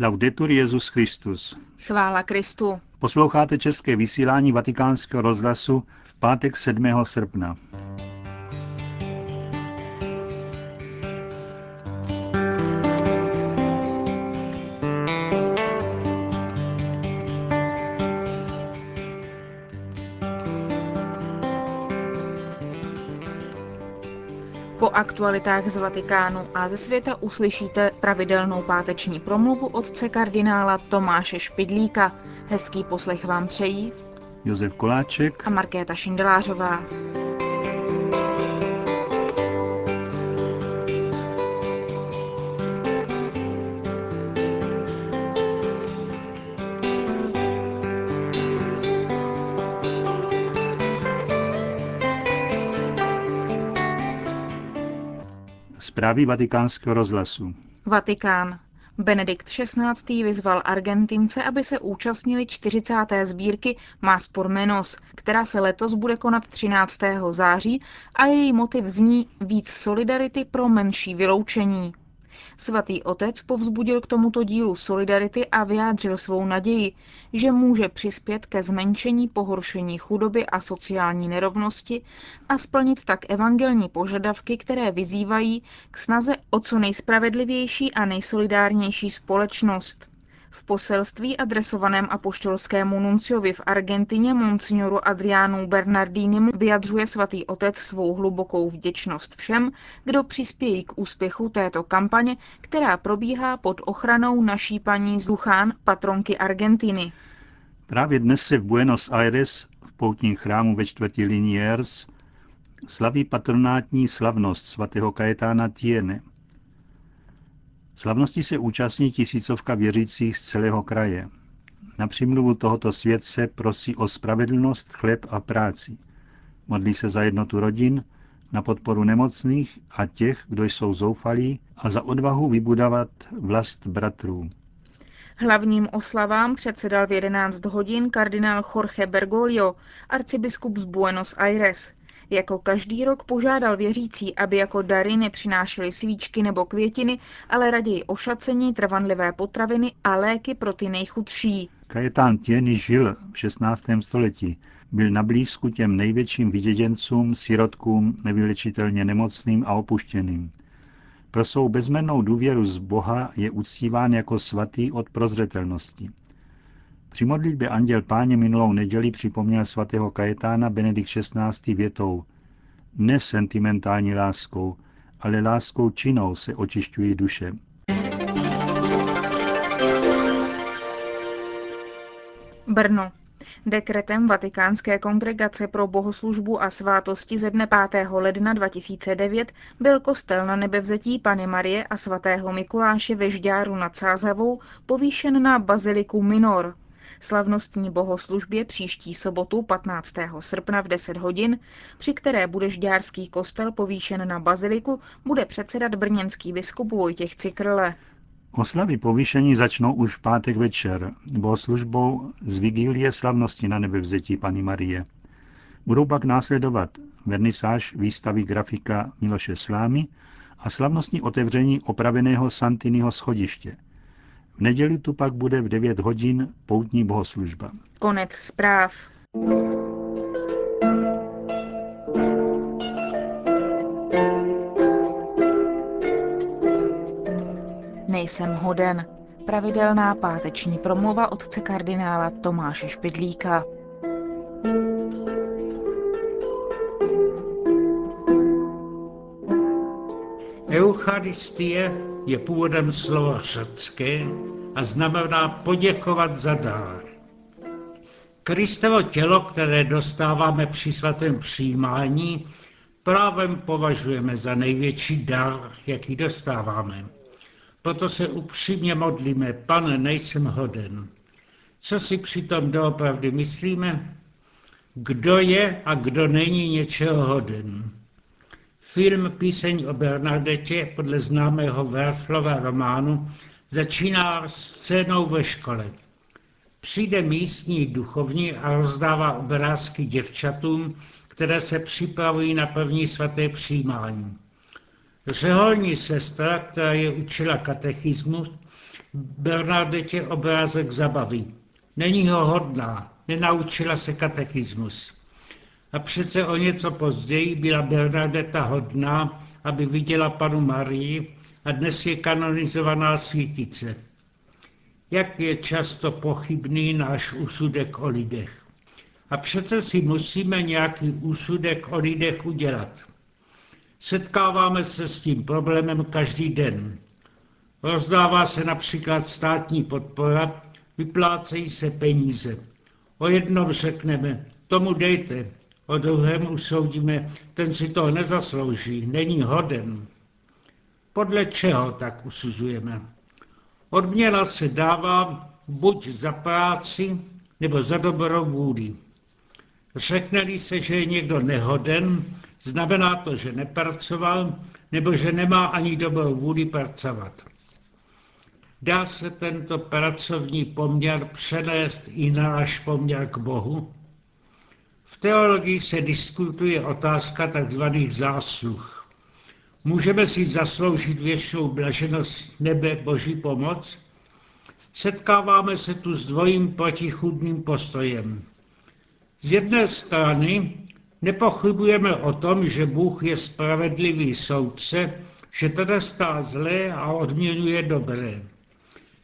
Laudetur Jezus Christus. Chvála Kristu. Posloucháte české vysílání Vatikánského rozhlasu v pátek 7. srpna. Aktualitách z Vatikánu a ze světa uslyšíte pravidelnou páteční promluvu otce kardinála Tomáše Špidlíka. Hezký poslech vám přejí Josef Koláček a Markéta Šindelářová. Zprávy vatikánského rozhlasu. Vatikán. Benedikt XVI. vyzval Argentince, aby se účastnili 40. sbírky Más por Menos, která se letos bude konat 13. září a její motiv zní víc solidarity pro menší vyloučení. Svatý otec povzbudil k tomuto dílu solidarity a vyjádřil svou naději, že může přispět ke zmenšení pohoršení chudoby a sociální nerovnosti a splnit tak evangelní požadavky, které vyzývají k snaze o co nejspravedlivější a nejsolidárnější společnost. V poselství adresovaném apoštolskému nunciovi v Argentině monsignoru Adriánu Bernardínimu vyjadřuje svatý otec svou hlubokou vděčnost všem, kdo přispějí k úspěchu této kampaně, která probíhá pod ochranou naší paní Zluchán, patronky Argentiny. Právě dnes se v Buenos Aires v poutním chrámu ve čtvrtí Liniers slaví patronátní slavnost svatého Kajetána Tiene – Slavnosti se účastní tisícovka věřících z celého kraje. Na přimluvu tohoto světce prosí o spravedlnost, chleb a práci. Modlí se za jednotu rodin, na podporu nemocných a těch, kdo jsou zoufalí, a za odvahu vybudavat vlast bratrů. Hlavním oslavám předsedal v 11 hodin kardinál Jorge Bergoglio, arcibiskup z Buenos Aires. Jako každý rok požádal věřící, aby jako dary nepřinášeli svíčky nebo květiny, ale raději ošacení, trvanlivé potraviny a léky pro ty nejchudší. Kajetán Tieny žil v 16. století. Byl na blízku těm největším vyděděncům, sirotkům, nevylečitelně nemocným a opuštěným. Pro svou bezmennou důvěru z Boha je uctíván jako svatý od prozřetelnosti. Při modlitbě Anděl Páně minulou neděli připomněl svatého Kajetána Benedikt XVI. větou Ne sentimentální láskou, ale láskou činou se očišťují duše. Brno. Dekretem Vatikánské kongregace pro bohoslužbu a svátosti ze dne 5. ledna 2009 byl kostel na nebevzetí Pany Marie a svatého Mikuláše ve Žďáru nad Sázavou povýšen na baziliku Minor, slavnostní bohoslužbě příští sobotu 15. srpna v 10 hodin, při které bude Žďárský kostel povýšen na baziliku, bude předsedat brněnský biskup Vojtěch Cikrle. Oslavy povýšení začnou už v pátek večer bohoslužbou z vigílie slavnosti na nebevzetí Pany Marie. Budou pak následovat vernisáž výstavy grafika Miloše Slámy a slavnostní otevření opraveného Santinyho schodiště – v neděli tu pak bude v 9 hodin poutní bohoslužba. Konec zpráv. Nejsem hoden. Pravidelná páteční promluva otce kardinála Tomáše Špidlíka. Eucharistie je původem slova řecké a znamená poděkovat za dár. Kristovo tělo, které dostáváme při svatém přijímání, právem považujeme za největší dar, jaký dostáváme. Proto se upřímně modlíme, pane, nejsem hoden. Co si přitom doopravdy myslíme? Kdo je a kdo není něčeho hoden? Film Píseň o Bernadetě podle známého Werflova románu začíná scénou ve škole. Přijde místní duchovní a rozdává obrázky děvčatům, které se připravují na první svaté přijímání. Řeholní sestra, která je učila katechismus, Bernadette obrázek zabaví. Není ho hodná, nenaučila se katechismus. A přece o něco později byla Bernadeta hodná, aby viděla panu Marii a dnes je kanonizovaná svítice. Jak je často pochybný náš úsudek o lidech. A přece si musíme nějaký úsudek o lidech udělat. Setkáváme se s tím problémem každý den. Rozdává se například státní podpora, vyplácejí se peníze. O jednom řekneme, tomu dejte, o druhém usoudíme, ten si to nezaslouží, není hoden. Podle čeho tak usuzujeme? Odměna se dává buď za práci, nebo za dobrou vůli. Řekne-li se, že je někdo nehoden, znamená to, že nepracoval, nebo že nemá ani dobrou vůli pracovat. Dá se tento pracovní poměr přenést i na náš poměr k Bohu? V teologii se diskutuje otázka tzv. zásluh. Můžeme si zasloužit věčnou blaženost nebe Boží pomoc? Setkáváme se tu s dvojím protichudným postojem. Z jedné strany nepochybujeme o tom, že Bůh je spravedlivý soudce, že trestá zlé a odměňuje dobré.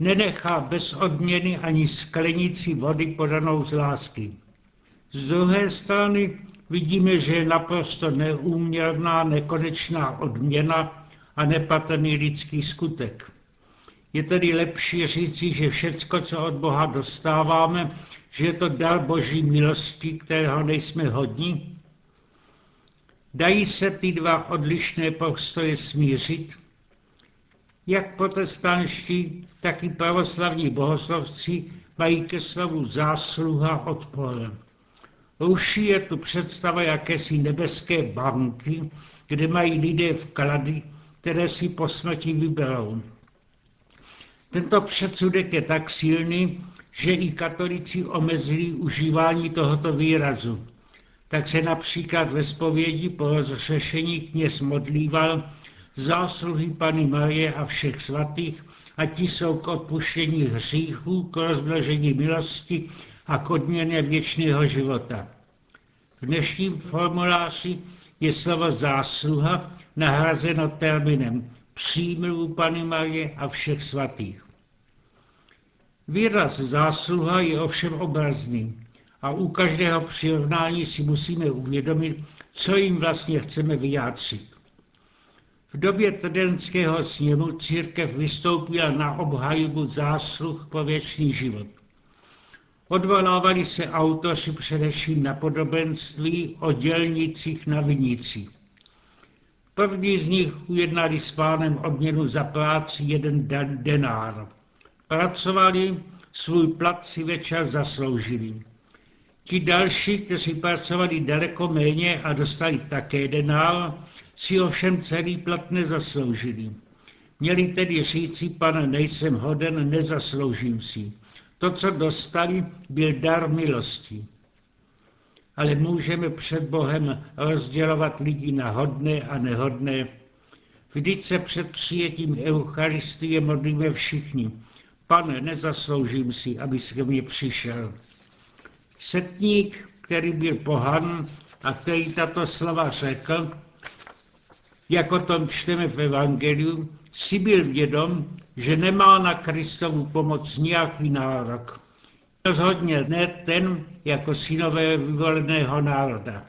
Nenechá bez odměny ani sklenici vody podanou z lásky. Z druhé strany vidíme, že je naprosto neúměrná, nekonečná odměna a nepatrný lidský skutek. Je tedy lepší říci, že všecko, co od Boha dostáváme, že je to dar boží milosti, kterého nejsme hodní? Dají se ty dva odlišné postoje smířit? Jak protestantští, tak i pravoslavní bohoslovci mají ke slovu zásluha odpor. Ruší je tu představa jakési nebeské banky, kde mají lidé vklady, které si po smrti vyberou. Tento předsudek je tak silný, že i katolici omezili užívání tohoto výrazu. Tak se například ve spovědi po rozřešení kněz modlíval zásluhy Pany Marie a všech svatých, a ti jsou k odpuštění hříchů, k rozmnožení milosti a k odměně věčného života. V dnešním formuláři je slovo zásluha nahrazeno termínem přímluvu Pany Marie a všech svatých. Výraz zásluha je ovšem obrazný a u každého přirovnání si musíme uvědomit, co jim vlastně chceme vyjádřit. V době tridentského sněmu církev vystoupila na obhajobu zásluh po věčný život. Odvolávali se autoři především na podobenství o dělnicích na vinicích. První z nich ujednali s pánem odměnu za práci jeden denár. Pracovali, svůj plat si večer zasloužili. Ti další, kteří pracovali daleko méně a dostali také denár, si ovšem celý plat nezasloužili. Měli tedy říci, pane, nejsem hoden, nezasloužím si. To, co dostali, byl dar milosti. Ale můžeme před Bohem rozdělovat lidi na hodné a nehodné. Vždyť se před přijetím Eucharistie modlíme všichni. Pane, nezasloužím si, aby ke mně přišel. Setník, který byl pohan a který tato slova řekl, jako tom čteme v Evangeliu, si byl vědom, že nemá na Kristovu pomoc nějaký nárok. Rozhodně ne ten jako synové vyvoleného národa.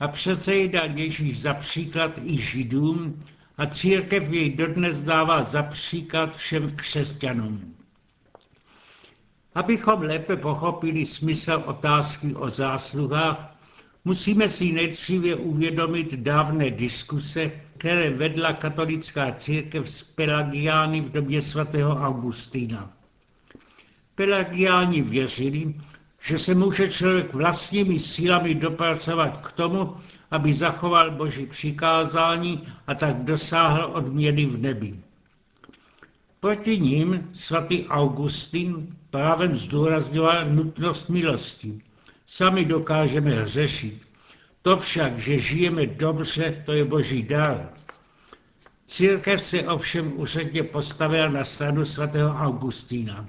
A přece ji dal Ježíš za příklad i židům a církev jej dodnes dává za příklad všem křesťanům. Abychom lépe pochopili smysl otázky o zásluhách, musíme si nejdříve uvědomit dávné diskuse, které vedla katolická církev s Pelagiány v době svatého Augustína. Pelagiáni věřili, že se může člověk vlastními sílami dopracovat k tomu, aby zachoval boží přikázání a tak dosáhl odměny v nebi. Proti ním svatý Augustin právem zdůrazňoval nutnost milosti. Sami dokážeme hřešit. To však, že žijeme dobře, to je boží dar. Církev se ovšem úředně postavila na stranu svatého Augustína.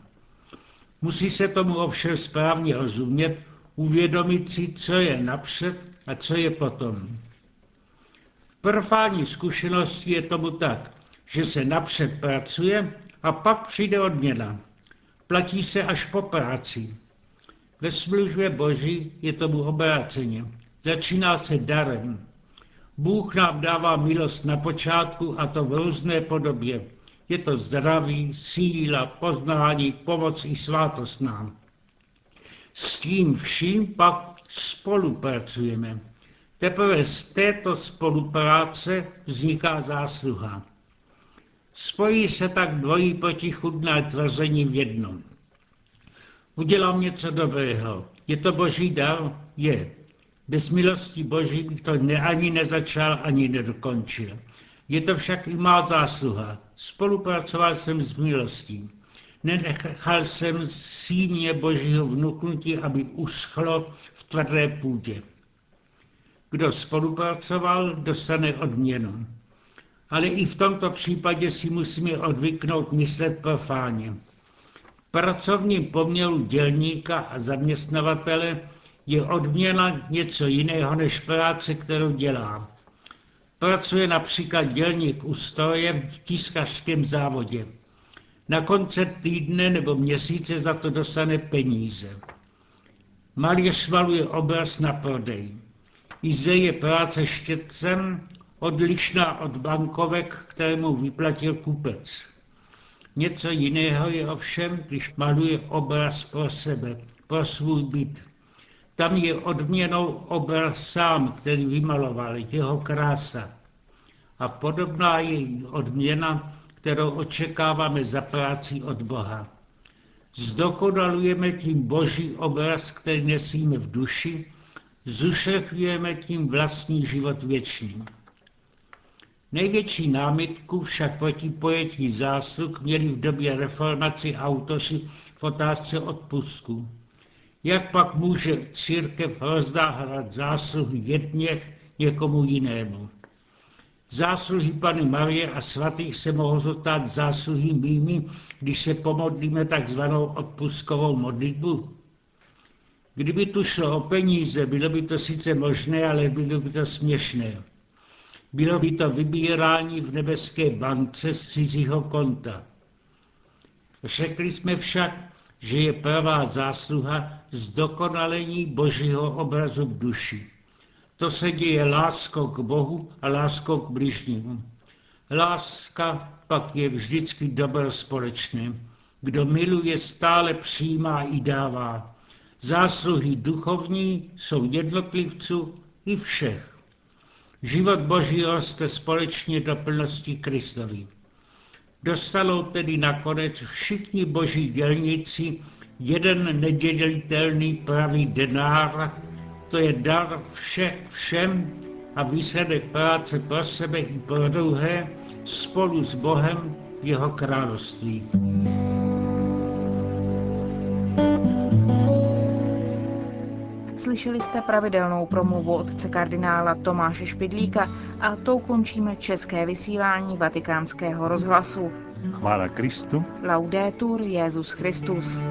Musí se tomu ovšem správně rozumět, uvědomit si, co je napřed a co je potom. V profání zkušenosti je tomu tak, že se napřed pracuje a pak přijde odměna. Platí se až po práci. Ve službě Boží je tomu obráceně. Začíná se darem. Bůh nám dává milost na počátku a to v různé podobě. Je to zdraví, síla, poznání, pomoc i svátost nám. S tím vším pak spolupracujeme. Teprve z této spolupráce vzniká zásluha. Spojí se tak dvojí protichudné tvrzení v jednom. Udělám něco dobrého. Je to boží dar? Je. Bez milosti boží bych to ne, ani nezačal, ani nedokončil. Je to však i má zásluha. Spolupracoval jsem s milostí. Nenechal jsem símě božího vnuknutí, aby uschlo v tvrdé půdě. Kdo spolupracoval, dostane odměnu. Ale i v tomto případě si musíme odvyknout myslet profáně. Pracovním poměru dělníka a zaměstnavatele je odměna něco jiného než práce, kterou dělá. Pracuje například dělník u stroje v tiskařském závodě. Na konce týdne nebo měsíce za to dostane peníze. Malíř maluje obraz na prodej. I zde je práce štětcem odlišná od bankovek, kterému vyplatil kupec. Něco jiného je ovšem, když maluje obraz pro sebe, pro svůj byt. Tam je odměnou obraz sám, který vymaloval, jeho krása. A podobná je odměna, kterou očekáváme za práci od Boha. Zdokonalujeme tím boží obraz, který nesíme v duši, zušechujeme tím vlastní život věčný. Největší námitku však proti pojetí zásluh měli v době reformaci autoři v otázce odpustku. Jak pak může církev rozdávat zásluhy jedněch někomu jinému? Zásluhy Pany Marie a svatých se mohou stát zásluhy mými, když se pomodlíme takzvanou odpustkovou modlitbu. Kdyby tu šlo o peníze, bylo by to sice možné, ale bylo by to směšné. Bylo by to vybírání v nebeské bance z cizího konta. Řekli jsme však, že je pravá zásluha zdokonalení božího obrazu v duši. To se děje láskou k Bohu a láskou k bližnímu. Láska pak je vždycky dobro společné. Kdo miluje, stále přijímá i dává. Zásluhy duchovní jsou jednotlivců i všech. Život Boží roste společně do plnosti Kristovi. Dostanou tedy nakonec všichni boží dělníci jeden nedělitelný pravý denár, to je dar vše všem a výsledek práce pro sebe i pro druhé spolu s Bohem v jeho království. Slyšeli jste pravidelnou promluvu otce kardinála Tomáše Špidlíka a tou končíme české vysílání vatikánského rozhlasu. Chvála Kristu. Laudetur Jezus Christus.